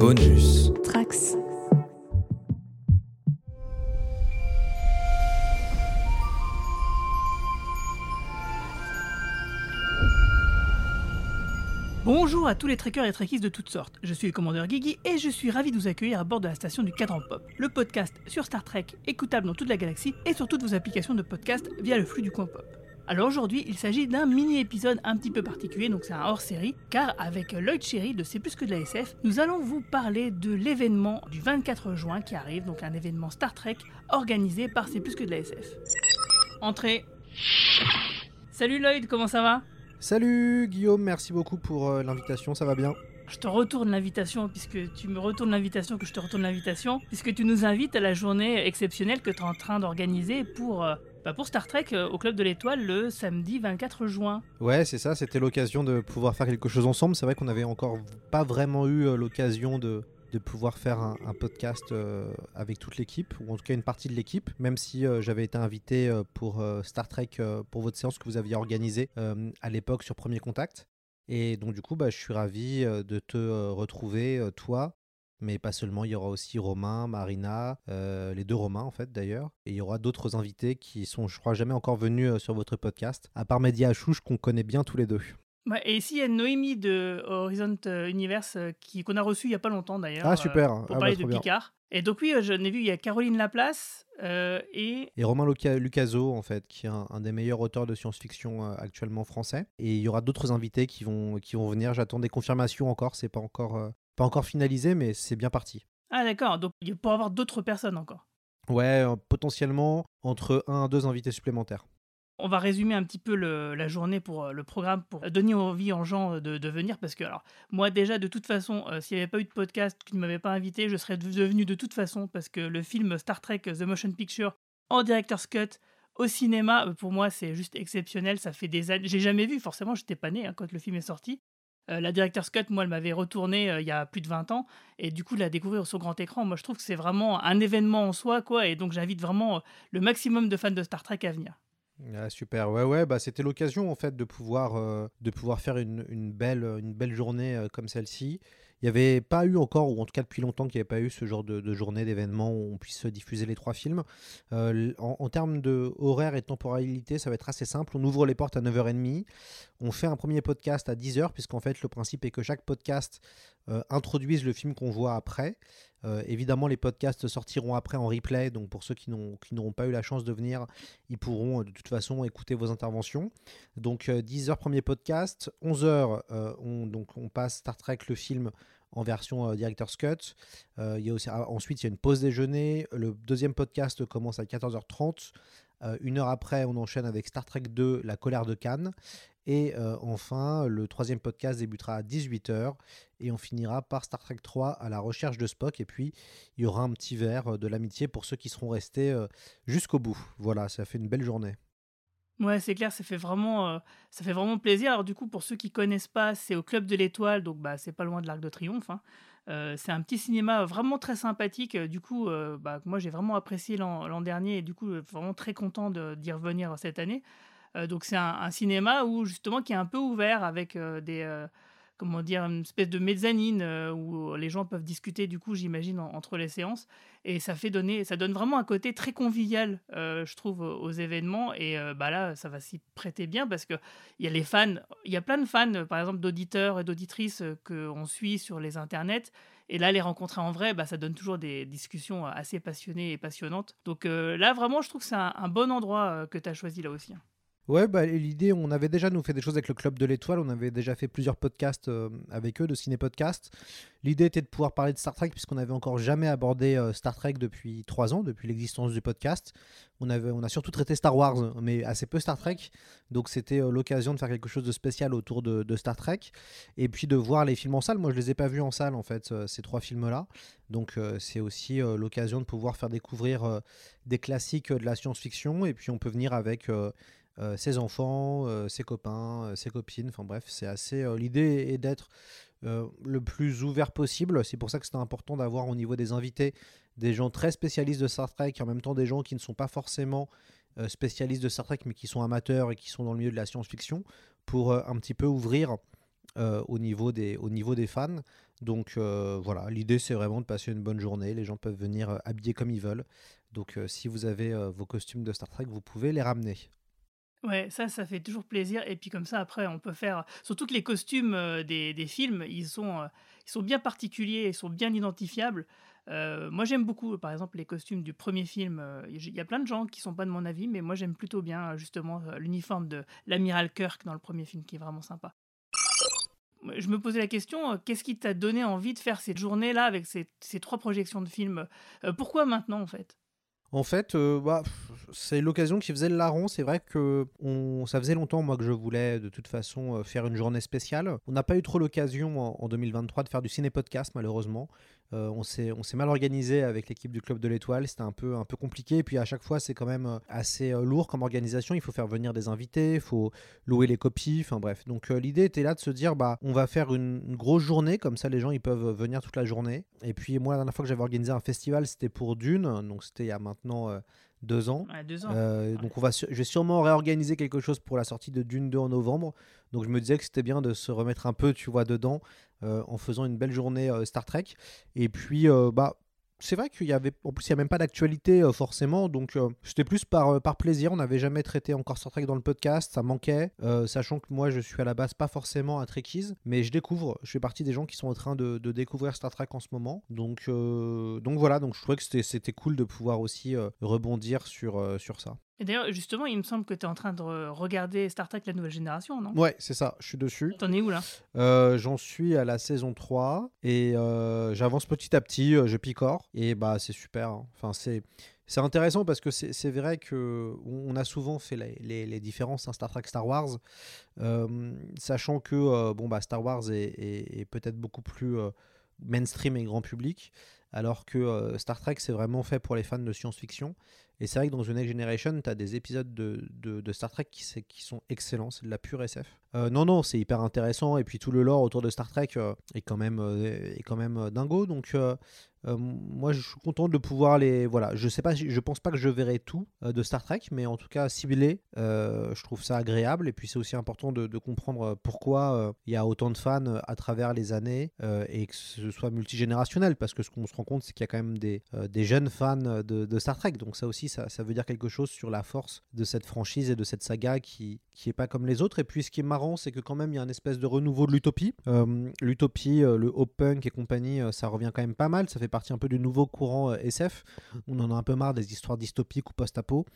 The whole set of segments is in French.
Bonus. Trax. Bonjour à tous les trekkers et trekkies de toutes sortes, je suis le commandeur Guigui et je suis ravi de vous accueillir à bord de la station du Cadran Pop, le podcast sur Star Trek écoutable dans toute la galaxie et sur toutes vos applications de podcast via le flux du coin pop. Alors aujourd'hui, il s'agit d'un mini-épisode un petit peu particulier, donc c'est un hors-série, car avec Lloyd Cherry de C'est plus que de la SF, nous allons vous parler de l'événement du 24 juin qui arrive, donc un événement Star Trek organisé par C'est plus que de la SF. Entrée Salut Lloyd, comment ça va? Salut Guillaume, merci beaucoup pour euh, l'invitation, ça va bien. Je te retourne l'invitation, puisque tu me retournes l'invitation, que je te retourne l'invitation, puisque tu nous invites à la journée exceptionnelle que tu es en train d'organiser pour, euh, bah, pour Star Trek euh, au Club de l'Étoile le samedi 24 juin. Ouais, c'est ça, c'était l'occasion de pouvoir faire quelque chose ensemble. C'est vrai qu'on n'avait encore pas vraiment eu euh, l'occasion de, de pouvoir faire un, podcast euh, avec toute l'équipe, ou en tout cas une partie de l'équipe, même si j'avais été invité pour Star Trek, pour votre séance que vous aviez organisée à l'époque sur Premier Contact. Et donc du coup, bah, je suis ravi de te retrouver, toi, mais pas seulement, il y aura aussi Romain, Marina, euh, les deux Romains en fait d'ailleurs, et il y aura d'autres invités qui sont, je crois, jamais encore venus euh, sur votre podcast, à part Mehdi Achouche qu'on connaît bien tous les deux. Ouais, et ici, il y a Noémie de Horizon euh, Universe euh, qui- qu'on a reçu il y a pas longtemps d'ailleurs. Ah euh, super, pour ah, bah, parler de bien. Picard. Et donc oui, je n'ai vu, il y a Caroline Laplace euh, et Et Romain Luca- Lucaso, en fait, qui est un, un des meilleurs auteurs de science-fiction euh, actuellement français. Et il y aura d'autres invités qui vont, qui vont venir. J'attends des confirmations encore. C'est pas encore, pas encore finalisé, mais c'est bien parti. Ah d'accord, donc il pour avoir d'autres personnes encore. Ouais, euh, potentiellement entre un à deux invités supplémentaires. On va résumer un petit peu le- la journée pour euh, le programme, pour donner envie aux gens euh, de, de venir, parce que alors moi déjà de toute façon, euh, s'il n'y avait pas eu de podcast qui ne m'avait pas invité, je serais devenu de toute façon, parce que le film Star Trek The Motion Picture en director's cut au cinéma, pour moi c'est juste exceptionnel, ça fait des années, j'ai jamais vu, forcément j'étais pas né hein, quand le film est sorti. Euh, la director's cut, moi, elle m'avait retourné euh, il y a plus de 20 ans, et du coup, la découvrir sur grand écran, moi je trouve que c'est vraiment un événement en soi, quoi, et donc j'invite vraiment euh, le maximum de fans de Star Trek à venir. Ah, super, ouais, ouais, bah, c'était l'occasion en fait de pouvoir, de pouvoir faire une, belle, une belle journée comme celle-ci. Il n'y avait pas eu encore, ou en tout cas depuis longtemps qu'il n'y avait pas eu ce genre de, journée, d'événement où on puisse diffuser les trois films. Euh, en, termes de horaire et de temporalité, ça va être assez simple. On ouvre les portes à 9h30. On fait un premier podcast à 10h, puisqu'en fait le principe est que chaque podcast euh, introduise le film qu'on voit après. Euh, évidemment, les podcasts sortiront après en replay, donc pour ceux qui n'auront pas eu la chance de venir, ils pourront euh, de toute façon écouter vos interventions. Donc 10h premier podcast, 11h on, donc on passe Star Trek le film en version euh, Director's Cut. Euh, y a aussi, ah, ensuite il y a une pause déjeuner. Le deuxième podcast commence à 14h30. Euh, une heure après, on enchaîne avec Star Trek 2, La colère de Cannes. Et euh, enfin, le troisième podcast débutera à 18h et on finira par Star Trek 3 à la recherche de Spock. Et puis, il y aura un petit verre euh, de l'amitié pour ceux qui seront restés euh, jusqu'au bout. Voilà, ça fait une belle journée. Ouais, c'est clair, ça fait vraiment, ça fait vraiment plaisir. Alors du coup, pour ceux qui connaissent pas, c'est au Club de l'Étoile, donc bah c'est pas loin de l'Arc de Triomphe. hein. C'est un petit cinéma vraiment très sympathique. Du coup, bah, moi j'ai vraiment apprécié l'an dernier et du coup vraiment très content d'y revenir cette année. Euh, donc c'est un, cinéma où justement qui est un peu ouvert avec euh, des euh, comment dire une espèce de mezzanine où les gens peuvent discuter du coup j'imagine en- entre les séances. Et ça fait donner ça donne vraiment un côté très convivial je trouve aux événements. Et bah là ça va s'y prêter bien parce que il y a les fans il y a plein de fans par exemple d'auditeurs et d'auditrices qu'on suit sur les internets. Et là les rencontrer en vrai bah, ça donne toujours des discussions assez passionnées et passionnantes. Donc là vraiment je trouve que c'est un, un bon endroit que tu as choisi là aussi hein. Ouais, bah, l'idée, on avait déjà nous fait des choses avec le Club de l'Étoile, on avait déjà fait plusieurs podcasts euh, avec eux, de ciné-podcasts. L'idée était de pouvoir parler de Star Trek, puisqu'on n'avait encore jamais abordé euh, Star Trek depuis trois ans, depuis l'existence du podcast. On, avait, on a surtout traité Star Wars, mais assez peu Star Trek. Donc c'était euh, l'occasion de faire quelque chose de spécial autour de, de Star Trek. Et puis de voir les films en salle. Moi, je les ai pas vus en salle, en fait, ces trois films-là. Donc c'est aussi l'occasion de pouvoir faire découvrir des classiques de la science-fiction. Et puis on peut venir avec... euh, euh, ses enfants, euh, ses copains, euh, ses copines. Enfin bref, c'est assez. euh, L'idée est d'être euh, le plus ouvert possible. C'est pour ça que c'est important d'avoir au niveau des invités des gens très spécialistes de Star Trek et en même temps des gens qui ne sont pas forcément euh, spécialistes de Star Trek mais qui sont amateurs et qui sont dans le milieu de la science-fiction pour euh, un petit peu ouvrir au, niveau des, au niveau des fans. Donc voilà, l'idée c'est vraiment de passer une bonne journée. Les gens peuvent venir habiller comme ils veulent. Donc si vous avez vos costumes de Star Trek, vous pouvez les ramener. Ouais, ça, ça fait toujours plaisir. Et puis comme ça, après, on peut faire. Surtout que les costumes des, des films, ils sont, ils sont bien particuliers, ils sont bien identifiables. moi, j'aime beaucoup, par exemple, les costumes du premier film. Il y a plein de gens qui sont pas de mon avis, mais moi, j'aime plutôt bien, justement, l'uniforme de l'amiral Kirk dans le premier film, qui est vraiment sympa. Je me posais la question, qu'est-ce qui t'a donné envie de faire cette journée-là avec ces, ces, trois projections de films? Pourquoi maintenant, en fait? En fait, euh, bah, c'est l'occasion qui faisait le larron. C'est vrai que ça faisait longtemps, moi, que je voulais de toute façon euh, faire une journée spéciale. On n'a pas eu trop l'occasion en, 2023 de faire du ciné-podcast, malheureusement. Euh, on s'est mal organisé avec l'équipe du Club de l'Étoile, c'était un peu, un peu compliqué. Et puis à chaque fois, c'est quand même euh, assez euh, lourd comme organisation. Il faut faire venir des invités, il faut louer les copies, enfin bref. Donc l'idée était là de se dire, bah, on va faire une, grosse journée, comme ça les gens ils peuvent venir toute la journée. Et puis moi, la dernière fois que j'avais organisé un festival, c'était pour Dune, donc c'était il y a maintenant deux ans. Donc on va, je vais sûrement réorganiser quelque chose pour la sortie de Dune 2 en novembre. Donc je me disais que c'était bien de se remettre un peu, tu vois, dedans euh, en faisant une belle journée euh, Star Trek. Et puis, euh, bah, c'est vrai qu'il y avait, plus, il n'y a même pas d'actualité forcément, donc c'était plus par, par plaisir. On n'avait jamais traité encore Star Trek dans le podcast, ça manquait, sachant que moi je suis à la base pas forcément un Trekkies, mais je découvre, je fais partie des gens qui sont en train de, découvrir Star Trek en ce moment. Donc, donc voilà, donc je trouvais que c'était cool de pouvoir aussi rebondir sur ça. Et d'ailleurs, justement, il me semble que tu es en train de regarder Star Trek La Nouvelle Génération, non? Ouais, c'est ça, je suis dessus. T'en es où là? Euh, J'en suis à la saison 3 et euh, j'avance petit à petit, euh, je picore et bah c'est super. Hein. Enfin, c'est. C'est intéressant parce que c'est vrai que on a souvent fait les, les, différences hein, Star Trek Star Wars, sachant que bon bah Star Wars est, est, peut-être beaucoup plus mainstream et grand public, alors que Star Trek c'est vraiment fait pour les fans de science-fiction. Et c'est vrai que dans The Next Generation, tu as des épisodes de, de, Star Trek qui, sont excellents, c'est de la pure SF. Euh, non, non, c'est hyper intéressant, et puis tout le lore autour de Star Trek euh, est quand même, euh, est quand même dingo, donc euh, moi, je suis content de pouvoir les. Voilà, je sais pas, je pense pas que je verrai tout euh, de Star Trek, mais en tout cas, cibler, euh, je trouve ça agréable. Et puis, c'est aussi important de, comprendre pourquoi il y a autant de fans à travers les années et que ce soit multigénérationnel. Parce que ce qu'on se rend compte, c'est qu'il y a quand même des, jeunes fans de, Star Trek. Donc, ça aussi, ça, veut dire quelque chose sur la force de cette franchise et de cette saga qui, qui est pas comme les autres. Et puis, ce qui est marrant, c'est que quand même, il y a une espèce de renouveau de l'utopie. l'utopie, le hop punk et compagnie, ça revient quand même pas mal. Ça fait partie un peu du nouveau courant euh, SF. On en a un peu marre des histoires dystopiques ou post-apo.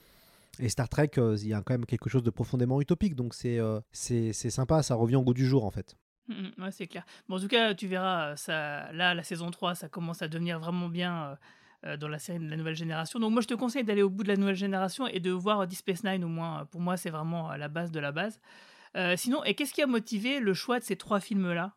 Et Star Trek, euh, il y a quand même quelque chose de profondément utopique, donc c'est euh, c'est sympa, ça revient au goût du jour en fait. Mmh, ouais, c'est clair. En tout cas, tu verras, ça, là, la saison 3, ça commence à devenir vraiment bien dans la série de la nouvelle génération. Donc moi, je te conseille d'aller au bout de la nouvelle génération et de voir Deep Space Nine au moins. Pour moi, c'est vraiment la base de la base. sinon, et qu'est-ce qui a motivé le choix de ces trois films-là?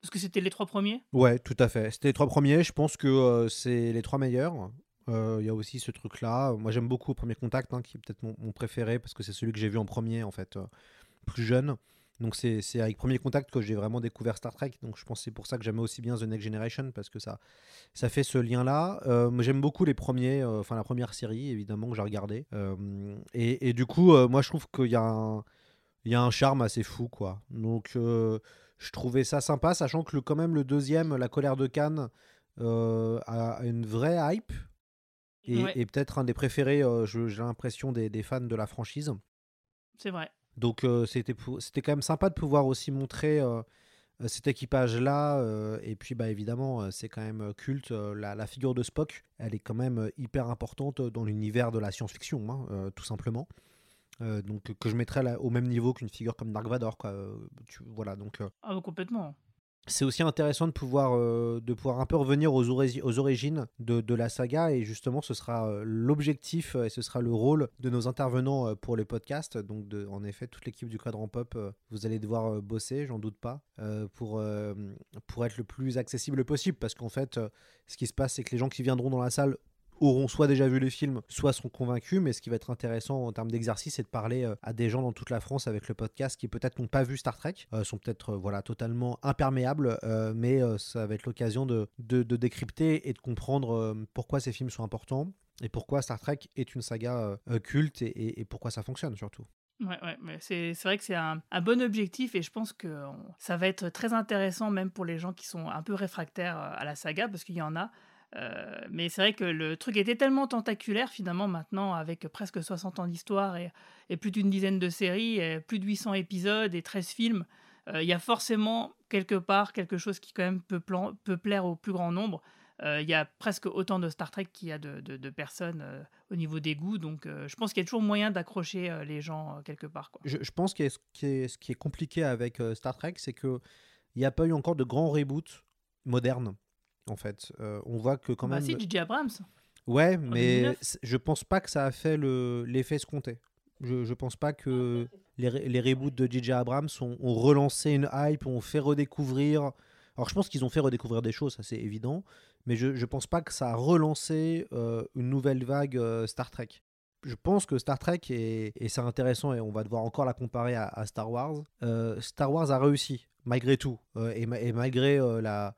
Parce que c'était les trois premiers? Ouais, tout à fait. C'était les trois premiers. Je pense que euh, c'est les trois meilleurs. Euh, il y a aussi ce truc-là. Moi, j'aime beaucoup Premier Contact, hein, qui est peut-être mon, préféré, parce que c'est celui que j'ai vu en premier, en fait, euh, plus jeune. Donc, c'est avec Premier Contact que j'ai vraiment découvert Star Trek. Donc, je pense que c'est pour ça que j'aime aussi bien The Next Generation, parce que ça, ça fait ce lien-là. j'aime beaucoup les premiers, enfin, la première série, évidemment, que j'ai regardé. Et, du coup, moi, je trouve qu'il y, y a un charme assez fou, quoi. Donc je trouvais ça sympa, sachant que le, quand même le deuxième, La colère de Cannes, euh, a une vraie hype. Et, peut-être un des préférés, euh, j'ai l'impression, des, des, fans de la franchise. C'est vrai. Donc euh, c'était c'était quand même sympa de pouvoir aussi montrer cet équipage-là. et puis bah, évidemment, c'est quand même culte. La, la, figure de Spock, elle est quand même hyper importante dans l'univers de la science-fiction, hein, tout simplement. Euh, donc que je mettrais au même niveau qu'une figure comme Dark Vador quoi euh, voilà donc euh, ah, complètement. C'est aussi intéressant de pouvoir, de pouvoir un peu revenir aux, aux origines de, de, la saga et justement ce sera l'objectif et ce sera le rôle de nos intervenants pour les podcasts. Donc de, en effet, toute l'équipe du Quadrant Pop, vous allez devoir bosser, j'en doute pas, pour, pour être le plus accessible possible. Parce qu'en fait, ce qui se passe, c'est que les gens qui viendront dans la salle auront soit déjà vu les films, soit seront convaincus. Mais ce qui va être intéressant en termes d'exercice, c'est de parler euh, à des gens dans toute la France avec le podcast qui peut-être n'ont pas vu Star Trek, euh, sont peut-être euh, voilà totalement imperméables, mais ça va être l'occasion de, de, décrypter et de comprendre pourquoi ces films sont importants et pourquoi Star Trek est une saga culte et, pourquoi ça fonctionne surtout. Ouais, ouais, mais c'est vrai que c'est un, bon objectif et je pense que ça va être très intéressant même pour les gens qui sont un peu réfractaires à la saga parce qu'il y en a. Euh, mais c'est vrai que le truc était tellement tentaculaire finalement maintenant avec presque 60 ans d'histoire et, plus d'une dizaine de séries, et plus de 800 épisodes et 13 films. euh, Il y a forcément quelque part quelque chose qui quand même peut, plaire au plus grand nombre. Euh, Il y a presque autant de Star Trek qu'il y a de, personnes au niveau des goûts. Donc je pense qu'il y a toujours moyen d'accrocher les gens quelque part. Je, pense que ce qui est, compliqué avec Star Trek, c'est que il n'y a pas eu encore de grands reboots modernes, en fait. Euh, on voit que quand bah même... si, J.J. Abrams. Ouais, mais 2009. c- je pense pas que ça a fait le- l'effet escompté. Je, je pense pas que les, re- les reboots de J.J. Abrams ont, ont relancé une hype, ont fait redécouvrir. Alors je pense qu'ils ont fait redécouvrir des choses, ça c'est évident, mais je, je pense pas que ça a relancé euh, une nouvelle vague euh, Star Trek. Je pense que Star Trek, est, et c'est intéressant, et on va devoir encore la comparer à, à Star Wars, euh, Star Wars a réussi, malgré tout, euh, et, ma- et malgré euh, la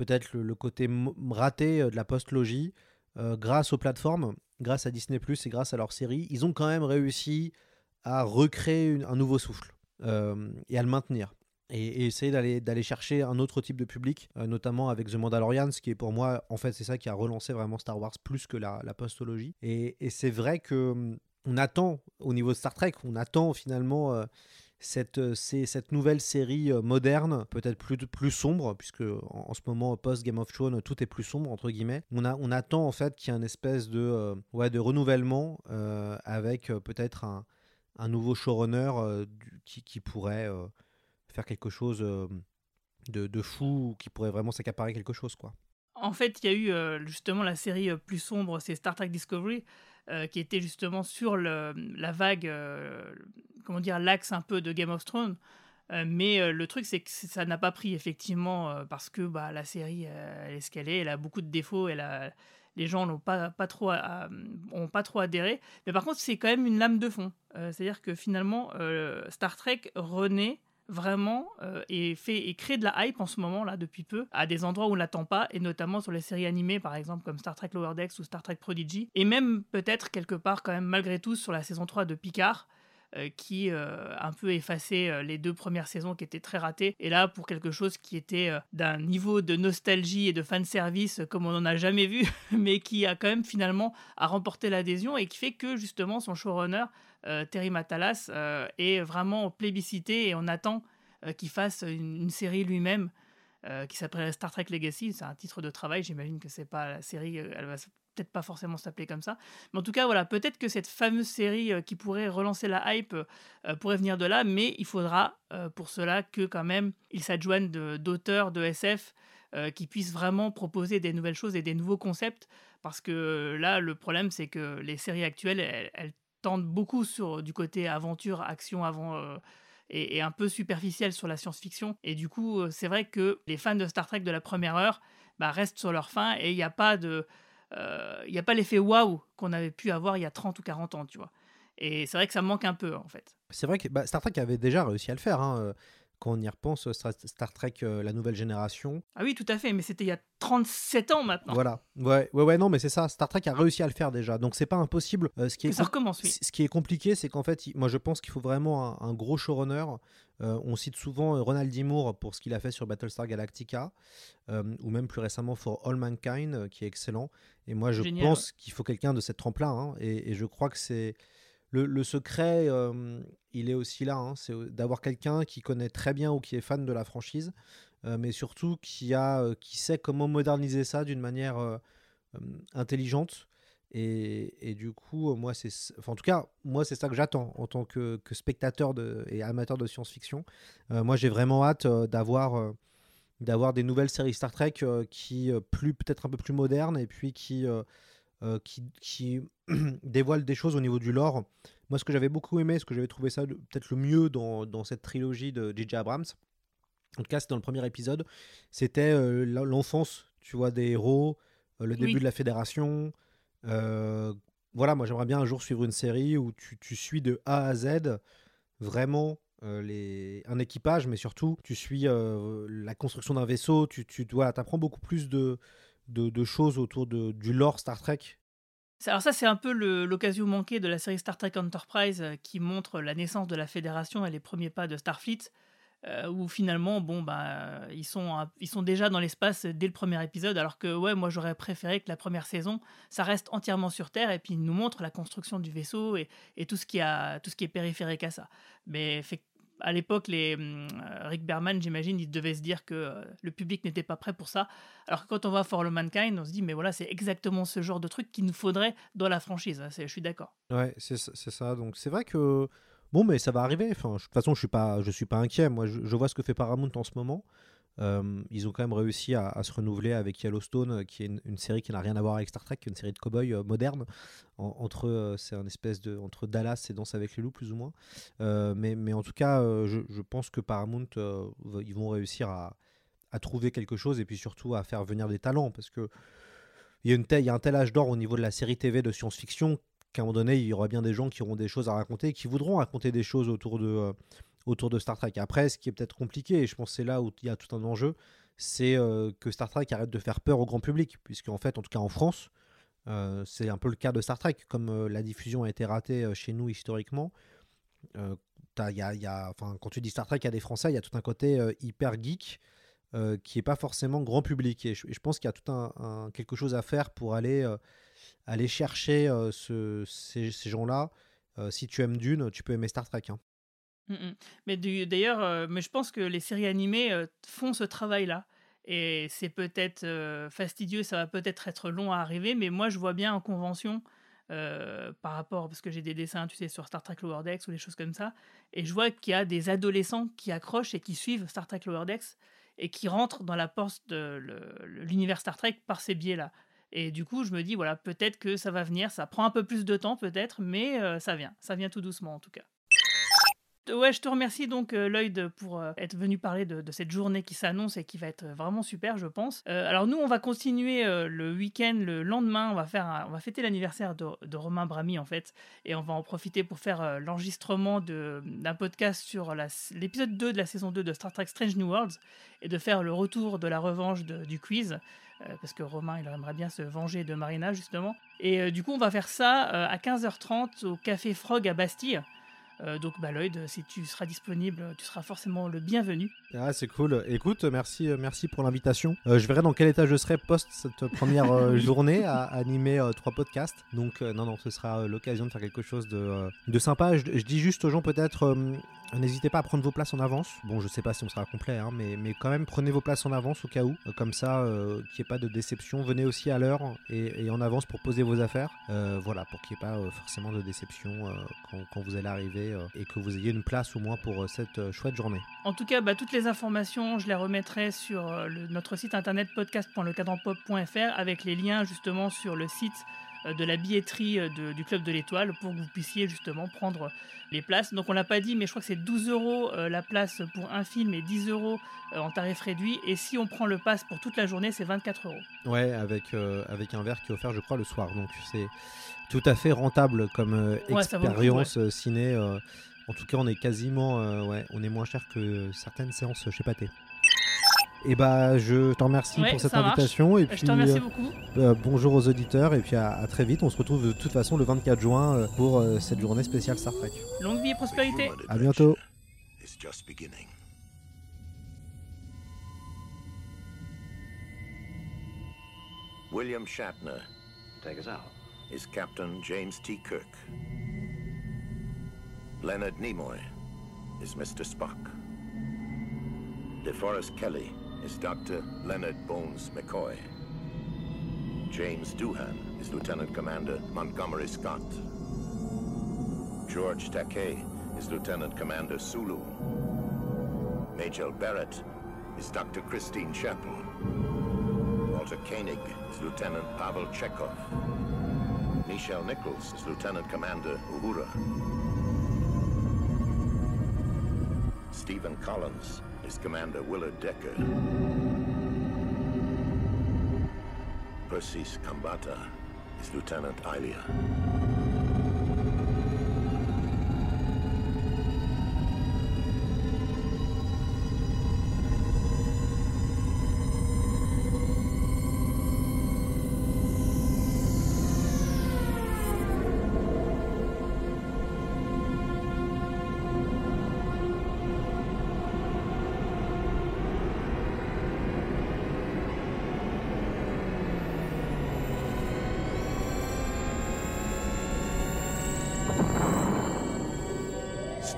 peut-être le, côté raté euh, de la post-logie, euh, grâce aux plateformes, grâce à Disney ⁇ et grâce à leurs séries, ils ont quand même réussi à recréer un nouveau souffle euh, et à le maintenir. Et, essayer d'aller, chercher un autre type de public, notamment avec The Mandalorian, ce qui est pour moi, en fait, c'est ça qui a relancé vraiment Star Wars plus que la, la postologie. Et, c'est vrai que hum, on attend, au niveau de Star Trek, on attend finalement cette, euh, cette nouvelle série euh, moderne, peut-être plus, plus sombre, puisque en, ce moment, post-Game of Thrones, tout est plus sombre, entre guillemets. On, a, on attend en fait qu'il y ait une espèce de, euh, ouais, de renouvellement avec peut-être un, un nouveau showrunner qui, qui pourrait faire quelque chose de, de fou, ou qui pourrait vraiment s'accaparer quelque chose, quoi. En fait, il y a eu justement la série plus sombre, c'est Star Trek Discovery, qui était justement sur le, la vague, comment dire, l'axe un peu de Game of Thrones. Euh, mais euh, le truc, c'est que ça n'a pas pris effectivement euh, parce que bah, la série, elle est ce qu'elle est, elle a beaucoup de défauts, elle a, les gens n'ont pas, pas, trop, pas trop adhéré. Mais par contre, c'est quand même une lame de fond. C'est-à-dire que finalement, Star Trek renaît vraiment et fait et crée de la hype en ce moment là depuis peu à des endroits où on l'attend pas et notamment sur les séries animées par exemple comme Star Trek Lower Decks ou Star Trek Prodigy et même peut-être quelque part quand même malgré tout sur la saison 3 de Picard qui euh, un peu effacé euh, les deux premières saisons qui étaient très ratées et là pour quelque chose qui était euh, d'un niveau de nostalgie et de fanservice euh, comme on n'en a jamais vu mais qui a quand même finalement a remporté l'adhésion et qui fait que justement son showrunner euh, Terry Matalas euh, est vraiment plébiscité et on attend euh, qu'il fasse une, série lui-même euh, qui s'appellerait Star Trek Legacy. C'est un titre de travail, j'imagine que c'est pas la série, euh, va peut-être pas forcément s'appeler comme ça. Mais en tout cas, voilà, peut-être que cette fameuse série euh, qui pourrait relancer la hype euh, pourrait venir de là, mais il faudra euh, pour cela que quand même il s'adjoigne de- d'auteurs de, SF qui puissent vraiment proposer des nouvelles choses et des nouveaux concepts. Parce que là, le problème, c'est que les séries actuelles, elles, tendent beaucoup sur du côté aventure, action avant. et, un peu superficielle sur la science-fiction. Et du coup, c'est vrai que les fans de Star Trek de la première heure bah, restent sur leur faim et il n'y a pas de, il y a pas l'effet waouh qu'on avait pu avoir il y a 30 ou 40 ans, tu vois. Et c'est vrai que ça manque un peu en fait. C'est vrai que bah, Star Trek avait déjà réussi à le faire. hein, euh, Quand on y repense, Star, Star Trek, euh, la nouvelle génération. Ah oui, tout à fait, mais c'était il y a 37 ans maintenant. Voilà. Ouais, ouais, ouais, non, mais c'est ça. Star Trek a réussi à le faire déjà. Donc c'est pas impossible. Euh, ce qui Que est ça com- recommence, oui. Ce qui est compliqué, c'est qu'en fait, moi je pense qu'il faut vraiment un, un gros showrunner. Euh, on cite souvent euh, Ronald D. Moore pour ce qu'il a fait sur Battlestar Galactica, euh, ou même plus récemment For All Mankind, euh, qui est excellent. Et moi je Génial, pense qu'il faut quelqu'un de cette trempe-là. hein, et, et je crois que c'est le, secret, il est aussi là. hein, c'est d'avoir quelqu'un qui connaît très bien ou qui est fan de la franchise, mais surtout qui, a, qui sait comment moderniser ça d'une manière intelligente. Et, du coup, moi, c'est, en tout cas, moi, c'est ça que j'attends en tant que, spectateur et amateur de science-fiction. Moi, j'ai vraiment hâte d'avoir, d'avoir des nouvelles séries Star Trek qui, plus, peut-être un peu plus modernes, et puis qui, euh, qui, qui dévoilent des choses au niveau du lore. Moi, ce que j'avais beaucoup aimé, ce que j'avais trouvé ça peut-être le mieux dans, dans cette trilogie de J.J. Abrams, en tout cas, c'est dans le premier épisode, c'était euh, l'enfance, tu vois, des héros, euh, le début de la fédération. Voilà, moi j'aimerais bien un jour suivre une série où tu, tu suis de A à Z vraiment euh, les, un équipage, mais surtout tu suis euh, la construction d'un vaisseau, tu, tu voilà, apprends beaucoup plus de, de, choses autour de, du lore Star Trek? Alors ça, c'est un peu l'occasion manquée de la série Star Trek Enterprise qui montre la naissance de la Fédération et les premiers pas de Starfleet. Euh, où finalement, bon, bah, ils, sont, ils sont déjà dans l'espace dès le premier épisode, alors que ouais, moi j'aurais préféré que la première saison, ça reste entièrement sur Terre et puis il nous montre la construction du vaisseau et, et tout, ce qui a, tout ce qui est périphérique à ça. Mais fait, à l'époque, les hum, Rick Berman, j'imagine, il devait se dire que euh, le public n'était pas prêt pour ça. Alors que quand on voit For All Mankind, on se dit, mais voilà, c'est exactement ce genre de truc qu'il nous faudrait dans la franchise. Je suis d'accord. Ouais, c'est ça. Donc c'est vrai que Bon, mais ça va arriver. De toute façon, je suis suis pas inquiet. Moi, je, vois ce que fait Paramount en ce moment. Euh, ils ont quand même réussi à, se renouveler avec Yellowstone, qui est une, série qui n'a rien à voir avec Star Trek, qui est une série de cow-boys euh, moderne. entre, euh, c'est un espèce de entre Dallas et Danse avec les loups, plus ou moins. mais, en tout cas, je, pense que Paramount, ils vont réussir à, trouver quelque chose et puis surtout à faire venir des talents, parce que il y, a y a un tel âge d'or au niveau de la série TV de science-fiction qu'à un moment donné, il y aura bien des gens qui auront des choses à raconter, qui voudront raconter des choses autour de, euh, autour de Star Trek. Après, ce qui est peut-être compliqué, et je pense que c'est là où il y a tout un enjeu, c'est euh, que Star Trek arrête de faire peur au grand public, puisque en fait, en tout cas en France, euh, c'est un peu le cas de Star Trek, comme la diffusion a été ratée chez nous historiquement. Y a, quand tu dis Star Trek, a des Français, il y a tout un côté hyper geek qui n'est pas forcément grand public. Et je, pense qu'il y a tout un, quelque chose à faire pour aller aller chercher euh, ces, gens-là. Euh, si tu aimes Dune, tu peux aimer Star Trek. Hein. Mmh, mmh. Mais d'ailleurs, euh, mais je pense que les séries animées font ce travail-là. Et c'est peut-être fastidieux, ça va peut-être être long à arriver, mais moi je vois bien en convention par rapport, parce que j'ai des dessins, tu sais, sur Star Trek Lower Decks ou des choses comme ça, et je vois qu'il y a des adolescents qui accrochent et qui suivent Star Trek Lower Decks et qui rentrent dans la porte de l'univers Star Trek par ces biais-là. Et du coup, je me dis, voilà, peut-être que ça va venir. Ça prend un peu plus de temps, peut-être, mais euh, ça vient. Ça vient tout doucement, en tout cas. Ouais, je te remercie donc euh, Lloyd pour euh, être venu parler de, cette journée qui s'annonce et qui va être vraiment super, je pense. alors nous, on va continuer le week-end, le lendemain, on va faire, on va fêter l'anniversaire de, Romain Brami en fait, et on va en profiter pour faire l'enregistrement d'un podcast sur l'épisode 2 de la saison 2 de Star Trek Strange New Worlds et de faire le retour de la revanche du quiz. Euh, parce que Romain, il aimerait bien se venger de Marina, justement. Et euh, du coup, on va faire ça euh, à 15h30 au Café Frog à Bastille. Donc, bah, Lloyd, si tu seras disponible, tu seras forcément le bienvenu. Ah, c'est cool. Écoute, merci, merci pour l'invitation. je verrai dans quel état je serai post cette première journée à animer trois podcasts. Donc, non, non, ce sera l'occasion de faire quelque chose de, de sympa. Je, je, dis juste aux gens peut-être N'hésitez pas à prendre vos places en avance. Bon, je sais pas si on sera complet, hein, mais, mais quand même, prenez vos places en avance au cas où. Euh, comme ça, euh, qu'il n'y ait pas de déception. Venez aussi à l'heure et, en avance pour poser vos affaires. Euh, voilà, pour qu'il n'y ait pas forcément de déception quand, vous allez arriver et que vous ayez une place au moins pour cette chouette journée. En tout cas, bah, toutes les informations, je les remettrai sur notre site internet podcast.lecadranpop.fr avec les liens justement sur le site euh, de la billetterie euh, du Club de l'Étoile pour que vous puissiez justement prendre les places. Donc on l'a pas dit, mais je crois que c'est 12 euros euh, la place pour un film et 10 euros en tarif réduit. Et si on prend le pass pour toute la journée, c'est 24 euros. Ouais, avec, avec un verre qui est offert, je crois, le soir. Donc c'est tout à fait rentable comme expérience ciné. en tout cas, on est quasiment, ouais, on est moins cher que certaines séances chez Pathé. Et bah, je te remercie pour cette invitation. Et puis, je te remercie euh, beaucoup. Euh, bonjour aux auditeurs et puis à, très vite. On se retrouve de toute façon le 24 juin euh, pour cette journée spéciale Star Trek. Longue vie et prospérité. À bientôt. William Shatner. Take us out. Is Captain James T. Kirk. Leonard Nimoy is Mr. Spock. DeForest Kelly is Dr. Leonard Bones McCoy. James Doohan is Lieutenant Commander Montgomery Scott. George Takei is Lieutenant Commander Sulu. Major Barrett is Dr. Christine Chappell. Walter Koenig is Lieutenant Pavel Chekhov. Michelle Nichols is Lieutenant Commander Uhura. Stephen Collins is Commander Willard Decker. Persis Kambata is Lieutenant Ilia.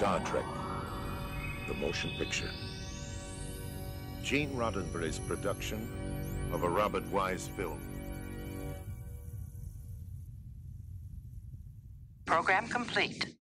Star Trek, the motion picture. Gene Roddenberry's production of a Robert Wise film. Program complete.